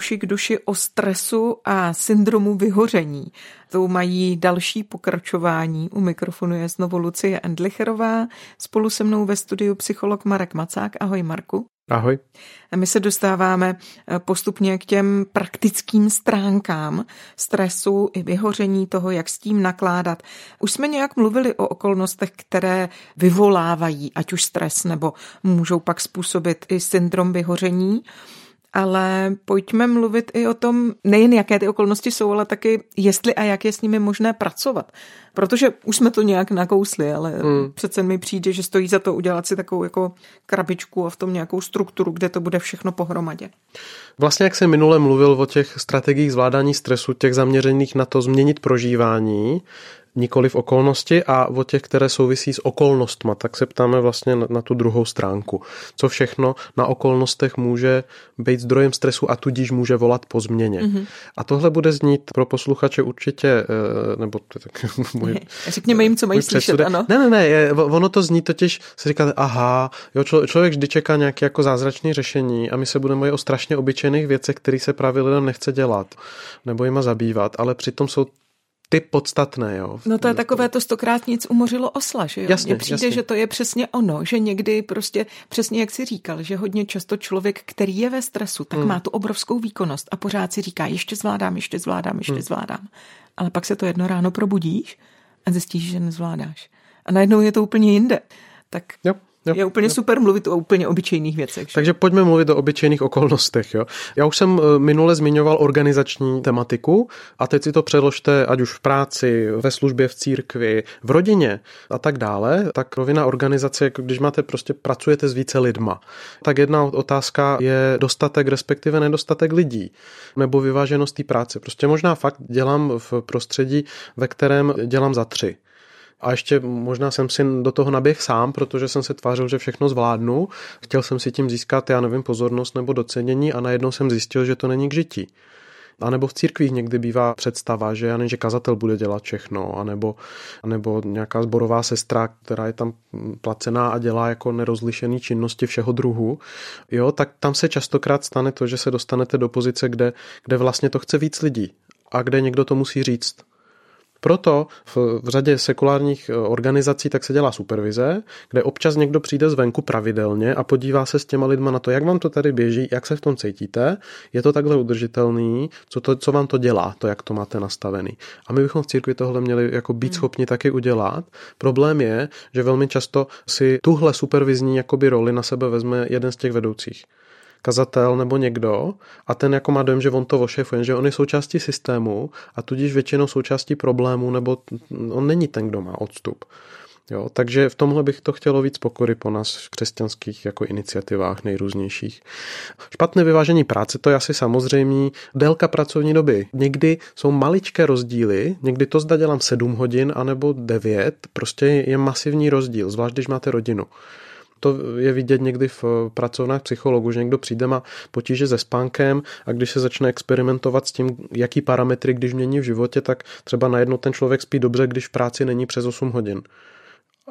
Uši k duši o stresu a syndromu vyhoření. To mají další pokračování. U mikrofonu je znovu Lucie Endlicherová, spolu se mnou ve studiu psycholog Marek Macák. Ahoj Marku. Ahoj. A my se dostáváme eh, postupně k těm praktickým stránkám stresu i vyhoření toho, jak s tím nakládat. Už jsme nějak mluvili o okolnostech, které vyvolávají ať už stres nebo můžou pak způsobit i syndrom vyhoření ale pojďme mluvit i o tom, nejen jaké ty okolnosti jsou, ale taky jestli a jak je s nimi možné pracovat. Protože už jsme to nějak nakousli, ale hmm. přece mi přijde, že stojí za to udělat si takovou jako krabičku a v tom nějakou strukturu, kde to bude všechno pohromadě. Vlastně, jak jsem minule mluvil o těch strategiích zvládání stresu, těch zaměřených na to změnit prožívání, nikoli v okolnosti a o těch, které souvisí s okolnostma, tak se ptáme vlastně na, na tu druhou stránku. Co všechno na okolnostech může být zdrojem stresu a tudíž může volat po změně. Mm-hmm. A tohle bude znít pro posluchače určitě, eh, nebo tak můj, Řekněme jim, co mají slyšet, ano. Ne, ne, ne, je, ono to zní totiž, se říká, aha, jo, člo, člověk vždy čeká nějaké jako zázračné řešení a my se budeme o strašně obyčejných věcech, které se právě lidem nechce dělat nebo jima zabývat, ale přitom jsou ty podstatné. Jo. No to je takové to stokrát nic umořilo osla, že jo? Jasně, Mně přijde, jasně. že to je přesně ono, že někdy prostě, přesně jak si říkal, že hodně často člověk, který je ve stresu, tak hmm. má tu obrovskou výkonnost a pořád si říká, ještě zvládám, ještě zvládám, ještě hmm. zvládám. Ale pak se to jedno ráno probudíš a zjistíš, že nezvládáš. A najednou je to úplně jinde. Tak jo. Jo, je úplně jo. super mluvit o úplně obyčejných věcech. Že? Takže pojďme mluvit o obyčejných okolnostech. Jo. Já už jsem eh, minule zmiňoval organizační tematiku a teď si to přeložte ať už v práci, ve službě v církvi, v rodině a tak dále. Tak rovina organizace, když máte prostě pracujete s více lidma, tak jedna otázka je dostatek, respektive nedostatek lidí nebo vyváženost té práce. Prostě možná fakt dělám v prostředí, ve kterém dělám za tři. A ještě možná jsem si do toho naběh sám, protože jsem se tvářil, že všechno zvládnu. Chtěl jsem si tím získat, já nevím, pozornost nebo docenění a najednou jsem zjistil, že to není k žití. A nebo v církvích někdy bývá představa, že, já že kazatel bude dělat všechno, anebo, anebo nějaká zborová sestra, která je tam placená a dělá jako nerozlišený činnosti všeho druhu, jo, tak tam se častokrát stane to, že se dostanete do pozice, kde, kde vlastně to chce víc lidí a kde někdo to musí říct. Proto v, v řadě sekulárních eh, organizací tak se dělá supervize, kde občas někdo přijde zvenku pravidelně a podívá se s těma lidma na to, jak vám to tady běží, jak se v tom cítíte, je to takhle udržitelný, co, to, co vám to dělá, to, jak to máte nastavený. A my bychom v církvi tohle měli jako být hmm. schopni taky udělat. Problém je, že velmi často si tuhle supervizní jakoby roli na sebe vezme jeden z těch vedoucích kazatel nebo někdo a ten jako má dojem, že on to ošefuje, že on je součástí systému a tudíž většinou součástí problému, nebo on není ten, kdo má odstup. Jo, takže v tomhle bych to chtělo víc pokory po nás v křesťanských jako iniciativách nejrůznějších. Špatné vyvážení práce, to je asi samozřejmé. Délka pracovní doby. Někdy jsou maličké rozdíly, někdy to zda dělám 7 hodin anebo 9, prostě je masivní rozdíl, zvlášť když máte rodinu to je vidět někdy v pracovnách psychologů, že někdo přijde, má potíže se spánkem a když se začne experimentovat s tím, jaký parametry, když mění v životě, tak třeba najednou ten člověk spí dobře, když v práci není přes 8 hodin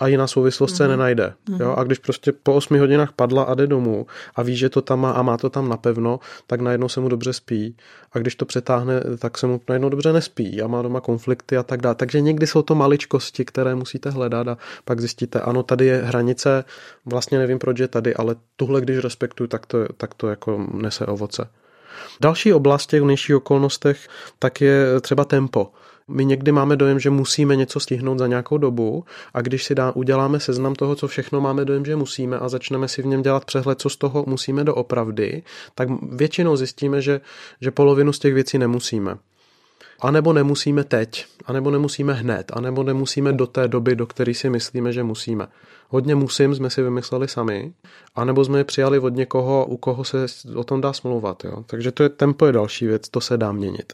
a jiná souvislost mm-hmm. se mhm. nenajde. Mm-hmm. Jo? A když prostě po 8 hodinách padla a jde domů a ví, že to tam má a má to tam napevno, tak najednou se mu dobře spí. A když to přetáhne, tak se mu najednou dobře nespí a má doma konflikty a tak dále. Takže někdy jsou to maličkosti, které musíte hledat a pak zjistíte, ano, tady je hranice, vlastně nevím, proč je tady, ale tuhle, když respektuju, tak to, tak to jako nese ovoce. Další oblast těch vnějších okolnostech tak je třeba tempo. My někdy máme dojem, že musíme něco stihnout za nějakou dobu a když si dá, uděláme seznam toho, co všechno máme dojem, že musíme a začneme si v něm dělat přehled, co z toho musíme doopravdy, tak většinou zjistíme, že, že polovinu z těch věcí nemusíme. A nebo nemusíme teď, a nebo nemusíme hned, a nebo nemusíme do té doby, do které si myslíme, že musíme. Hodně musím jsme si vymysleli sami, anebo jsme je přijali od někoho, u koho se o tom dá smlouvat. Jo? Takže to je tempo je další věc, to se dá měnit.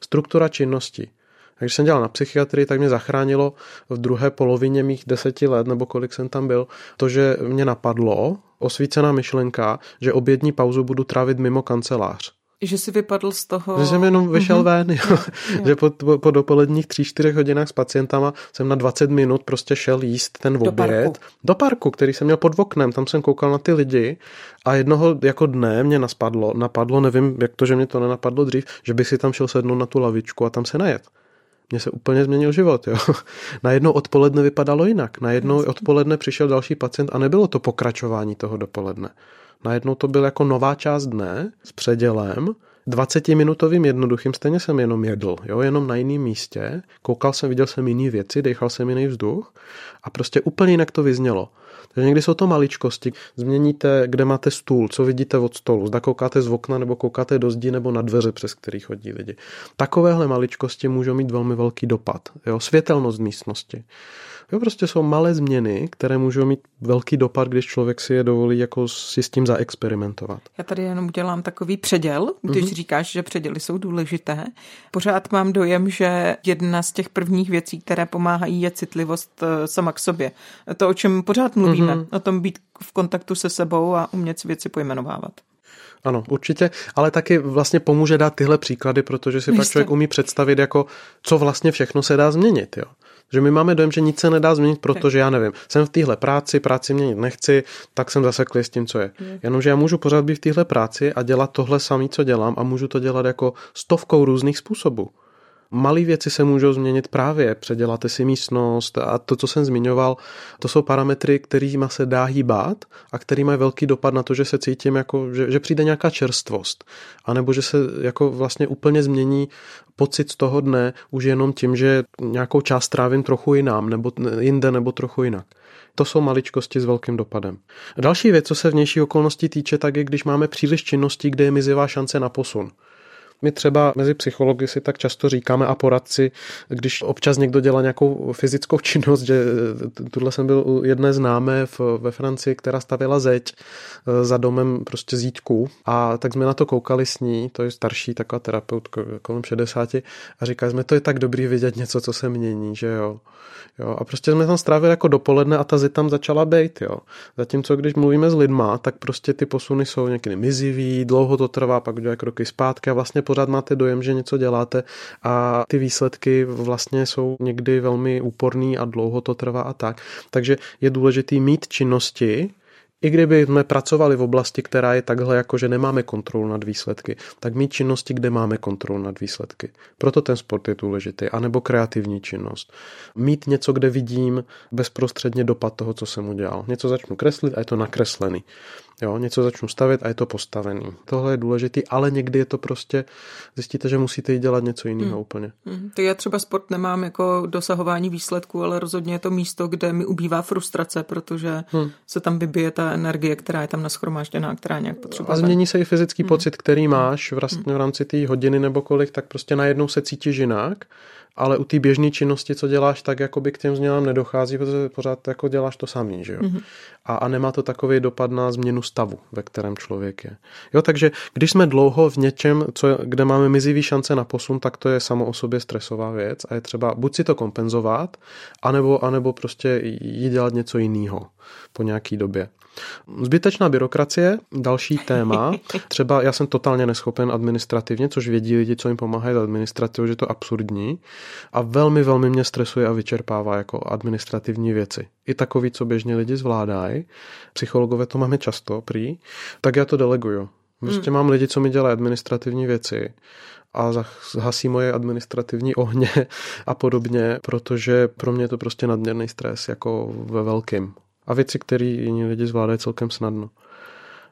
Struktura činnosti. Když jsem dělal na psychiatrii, tak mě zachránilo v druhé polovině mých deseti let, nebo kolik jsem tam byl, to, že mě napadlo, osvícená myšlenka, že obědní pauzu budu trávit mimo kancelář. Že si vypadl z toho... Že jsem jenom vyšel mm-hmm. ven, jo. jo. že po, po, po dopoledních tři, čtyřech hodinách s pacientama jsem na 20 minut prostě šel jíst ten do oběd. Parku. Do parku, který jsem měl pod oknem, tam jsem koukal na ty lidi a jednoho jako dne mě naspadlo, napadlo, nevím, jak to, že mě to nenapadlo dřív, že by si tam šel sednout na tu lavičku a tam se najet. Mně se úplně změnil život. Jo. Najednou odpoledne vypadalo jinak. Najednou odpoledne přišel další pacient a nebylo to pokračování toho dopoledne. Najednou to byl jako nová část dne s předělem, 20-minutovým jednoduchým stejně jsem jenom jedl, jo, jenom na jiném místě, koukal jsem, viděl jsem jiné věci, dechal jsem jiný vzduch a prostě úplně jinak to vyznělo. Takže někdy jsou to maličkosti. Změníte, kde máte stůl, co vidíte od stolu, zda koukáte z okna nebo koukáte do zdi nebo na dveře, přes který chodí lidi. Takovéhle maličkosti můžou mít velmi velký dopad. Jo? Světelnost místnosti. Jo, prostě jsou malé změny, které můžou mít velký dopad, když člověk si je dovolí jako si s tím zaexperimentovat. Já tady jenom dělám takový předěl, když mm-hmm. říkáš, že předěly jsou důležité. Pořád mám dojem, že jedna z těch prvních věcí, které pomáhají, je citlivost eh, sama k sobě. To, o čem pořád mluvíme, mm-hmm. o tom být v kontaktu se sebou a umět si věci pojmenovávat. Ano, určitě, ale taky vlastně pomůže dát tyhle příklady, protože si Jistě. pak člověk umí představit, jako co vlastně všechno se dá změnit. Jo. Že my máme dojem, že nic se nedá změnit, protože já nevím, jsem v téhle práci, práci měnit nechci, tak jsem zaseklý s tím, co je. Jenomže já můžu pořád být v téhle práci a dělat tohle samé, co dělám a můžu to dělat jako stovkou různých způsobů. Malé věci se můžou změnit právě, předěláte si místnost a to, co jsem zmiňoval, to jsou parametry, kterými se dá hýbat a který mají velký dopad na to, že se cítím jako, že, že přijde nějaká čerstvost. A nebo že se jako vlastně úplně změní pocit z toho dne už jenom tím, že nějakou část trávím trochu jinam, nebo jinde, nebo trochu jinak. To jsou maličkosti s velkým dopadem. Další věc, co se vnější okolností týče, tak je, když máme příliš činností, kde je mizivá šance na posun. My třeba mezi psychologi si tak často říkáme a poradci, když občas někdo dělá nějakou fyzickou činnost, že tuhle jsem byl u jedné známé v, ve Francii, která stavěla zeď eh, za domem prostě zítku a tak jsme na to koukali s ní, to je starší taková terapeutka kolem 60 a říkali jsme, to je tak dobrý vidět něco, co se mění, že jo. jo a prostě jsme tam strávili jako dopoledne a ta zeď tam začala být, jo. Zatímco když mluvíme s lidma, tak prostě ty posuny jsou někdy mizivý, dlouho to trvá, pak udělají kroky zpátky a vlastně pořád máte dojem, že něco děláte a ty výsledky vlastně jsou někdy velmi úporný a dlouho to trvá a tak. Takže je důležitý mít činnosti, i kdyby jsme pracovali v oblasti, která je takhle, jako že nemáme kontrolu nad výsledky, tak mít činnosti, kde máme kontrolu nad výsledky. Proto ten sport je důležitý. A nebo kreativní činnost. Mít něco, kde vidím bezprostředně dopad toho, co jsem udělal. Něco začnu kreslit a je to nakreslený. Jo, něco začnu stavět a je to postavený. Tohle je důležitý, ale někdy je to prostě, zjistíte, že musíte jít dělat něco jiného hmm. úplně. Hmm. To já třeba sport nemám jako dosahování výsledků, ale rozhodně je to místo, kde mi ubývá frustrace, protože hmm. se tam vybije ta energie, která je tam naschromážděná, která nějak potřebuje. A změní se i fyzický hmm. pocit, který máš vlastně v rámci té hodiny nebo kolik, tak prostě najednou se cítíš jinak ale u té běžné činnosti, co děláš, tak jakoby k těm změnám nedochází, protože pořád jako děláš to samý, že jo. Mm-hmm. A, a nemá to takový dopad na změnu stavu, ve kterém člověk je. Jo, takže když jsme dlouho v něčem, co, kde máme mizivý šance na posun, tak to je samo o sobě stresová věc a je třeba buď si to kompenzovat, anebo, anebo prostě jít dělat něco jiného po nějaký době. Zbytečná byrokracie, další téma. Třeba já jsem totálně neschopen administrativně, což vědí lidi, co jim pomáhají administrativou, že je to absurdní. A velmi, velmi mě stresuje a vyčerpává jako administrativní věci. I takový, co běžně lidi zvládají. Psychologové to máme často, prý. Tak já to deleguju. Prostě hmm. mám lidi, co mi dělají administrativní věci a zhasí moje administrativní ohně a podobně, protože pro mě je to prostě nadměrný stres jako ve velkým a věci, které jiní lidi zvládají celkem snadno.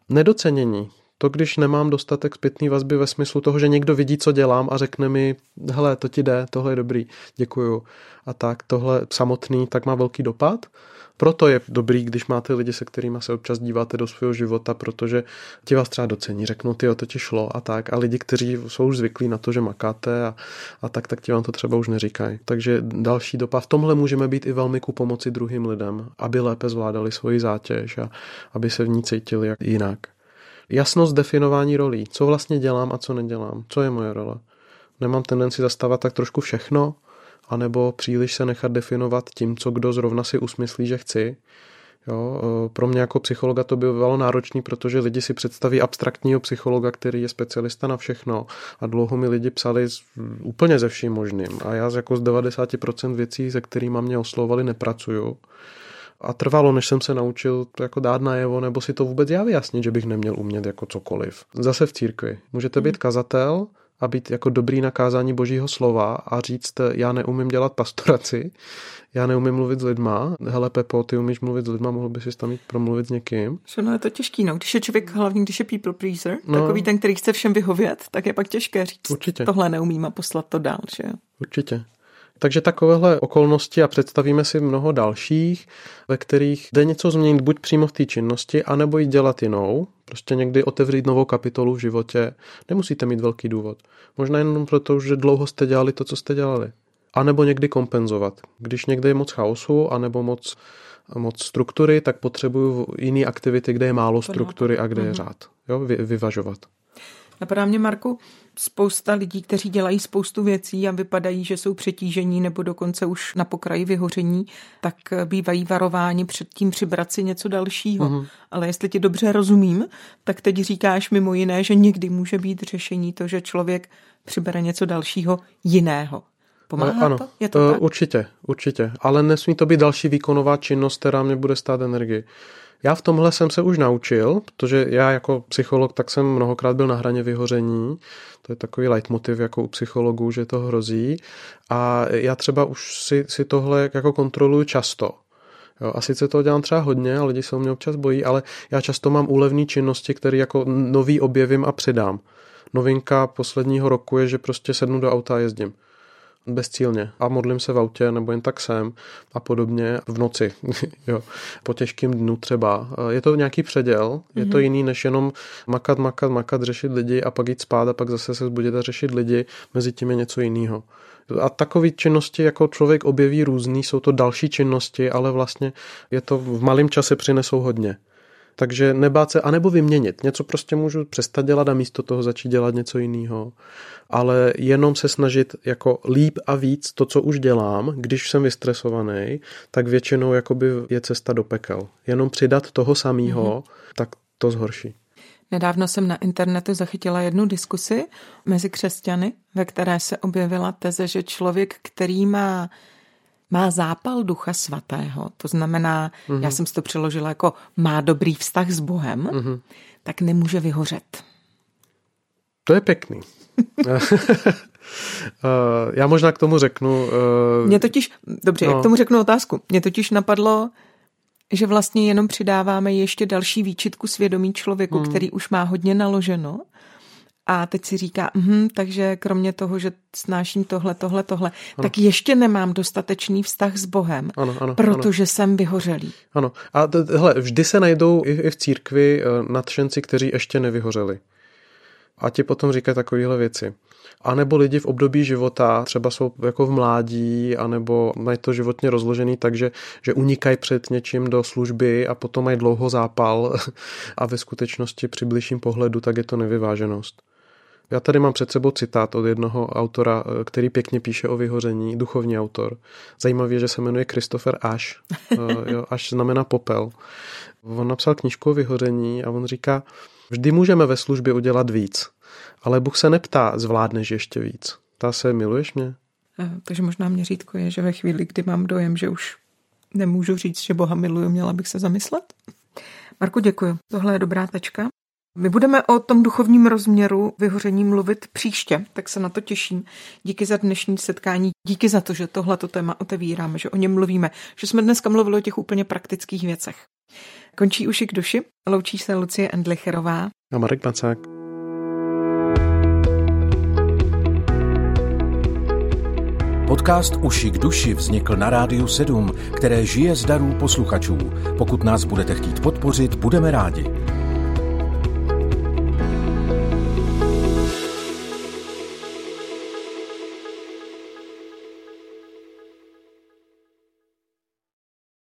Nedocenění. To, když nemám dostatek zpětný vazby ve smyslu toho, že někdo vidí, co dělám a řekne mi, hele, to ti jde, tohle je dobrý, děkuju. A tak tohle samotný, tak má velký dopad. Proto je dobrý, když máte lidi, se kterými se občas díváte do svého života, protože ti vás třeba docení, řeknou, ty to ti šlo a tak. A lidi, kteří jsou už zvyklí na to, že makáte a, a tak, tak ti vám to třeba už neříkají. Takže další dopad. V tomhle můžeme být i velmi ku pomoci druhým lidem, aby lépe zvládali svoji zátěž a aby se v ní cítili jinak. Jasnost definování rolí. Co vlastně dělám a co nedělám. Co je moje role. Nemám tendenci zastávat tak trošku všechno, anebo příliš se nechat definovat tím, co kdo zrovna si usmyslí, že chci. Jo, e, pro mě jako psychologa to bylo náročné, protože lidi si představí abstraktního psychologa, který je specialista na všechno a dlouho mi lidi psali z, úplně ze vším možným a já jako z 90% věcí, se kterými mě oslovali, nepracuju. A trvalo, než jsem se naučil to jako dát najevo, nebo si to vůbec já vyjasnit, že bych neměl umět jako cokoliv. Zase v církvi. Můžete být kazatel, a být jako dobrý na kázání božího slova a říct, já neumím dělat pastoraci, já neumím mluvit s lidma, hele Pepo, ty umíš mluvit s lidma, mohl bys si tam jít promluvit s někým. No je to těžký, no. Když je člověk, hlavně když je people pleaser, no, takový ten, který chce všem vyhovět, tak je pak těžké říct, Určitě. tohle neumím a poslat to dál, že. Určitě. Takže takovéhle okolnosti a představíme si mnoho dalších, ve kterých jde něco změnit buď přímo v té činnosti, anebo jít dělat jinou. Prostě někdy otevřít novou kapitolu v životě. Nemusíte mít velký důvod. Možná jenom proto, že dlouho jste dělali to, co jste dělali. A nebo někdy kompenzovat. Když někde je moc chaosu, anebo moc, moc struktury, tak potřebuju jiné aktivity, kde je málo struktury a kde je mhm. řád. Jo, vy, vyvažovat. Napadá mě, Marku, spousta lidí, kteří dělají spoustu věcí a vypadají, že jsou přetížení nebo dokonce už na pokraji vyhoření, tak bývají varováni před tím přibrat si něco dalšího. Uh-huh. Ale jestli ti dobře rozumím, tak teď říkáš mimo jiné, že někdy může být řešení to, že člověk přibere něco dalšího jiného. Pomáhá ano, to? Je to uh? Určitě, určitě. Ale nesmí to být další výkonová činnost, která mě bude stát energii. Já v tomhle jsem se už naučil, protože já jako psycholog tak jsem mnohokrát byl na hraně vyhoření. To je takový leitmotiv jako u psychologů, že to hrozí. A já třeba už si, si tohle jako kontroluji často. Jo, a sice to dělám třeba hodně a lidi se o mě občas bojí, ale já často mám úlevné činnosti, které jako nový objevím a přidám. Novinka posledního roku je, že prostě sednu do auta a jezdím bezcílně a modlím se v autě nebo jen tak sem a podobně v noci, jo, po těžkém dnu třeba. Je to nějaký předěl, je to mhm. jiný než jenom makat, makat, makat, řešit lidi a pak jít spát a pak zase se zbudit a řešit lidi, mezi tím je něco jiného. A takové činnosti jako člověk objeví různý, jsou to další činnosti, ale vlastně je to v malém čase přinesou hodně. Takže nebát se, anebo vyměnit. Něco prostě můžu přestat dělat a místo toho začít dělat něco jiného. Ale jenom se snažit jako líp a víc to, co už dělám, když jsem vystresovaný, tak většinou jakoby je cesta do pekel. Jenom přidat toho samého, mm-hmm. tak to zhorší. Nedávno jsem na internetu zachytila jednu diskusi mezi křesťany, ve které se objevila teze, že člověk, který má má zápal ducha svatého, to znamená, mm-hmm. já jsem si to přeložila jako má dobrý vztah s Bohem, mm-hmm. tak nemůže vyhořet. To je pěkný. Eh, já možná k tomu řeknu... Uh, Mě totiž, dobře, no. k tomu řeknu otázku. Mě totiž napadlo, že vlastně jenom přidáváme ještě další výčitku svědomí člověku, hmm. který už má hodně naloženo a teď si říká, hm, takže kromě toho, že snáším tohle, tohle, tohle, ano. tak ještě nemám dostatečný vztah s Bohem, ano, ano, protože ano. jsem vyhořelý. Ano. A hele, vždy se najdou i, i v církvi eh, nadšenci, kteří ještě nevyhořeli. A ti potom říkají takovéhle věci. A nebo lidi v období života, třeba jsou jako v mládí, anebo mají to životně rozložený takže že unikají před něčím do služby a potom mají dlouho zápal a ve skutečnosti při bližším pohledu tak je to nevyváženost. Já tady mám před sebou citát od jednoho autora, eh, který pěkně píše o vyhoření, duchovní autor. Zajímavě, že se jmenuje Christopher Ash. Eh, jo, Ash znamená popel. On napsal knížku o vyhoření a on říká, vždy můžeme ve službě udělat víc, ale Bůh se neptá, zvládneš ještě víc. Ptá se, miluješ mě? Eh, takže možná měřítko je, že ve chvíli, kdy mám dojem, že už nemůžu říct, že Boha miluju, měla bych se zamyslet. Marku, děkuji. Tohle je dobrá tečka. My budeme o tom duchovním rozměru vyhoření mluvit příště, tak se na to těším. Díky za dnešní setkání, díky za to, že tohleto téma otevíráme, že o něm mluvíme, že jsme dneska mluvili o těch úplně praktických věcech. Končí uši k duši, loučí se Lucie Endlicherová a Marek Macák. Podcast Uši k duši vznikl na Rádiu 7, které žije z darů posluchačů. Pokud nás budete chtít podpořit, budeme rádi.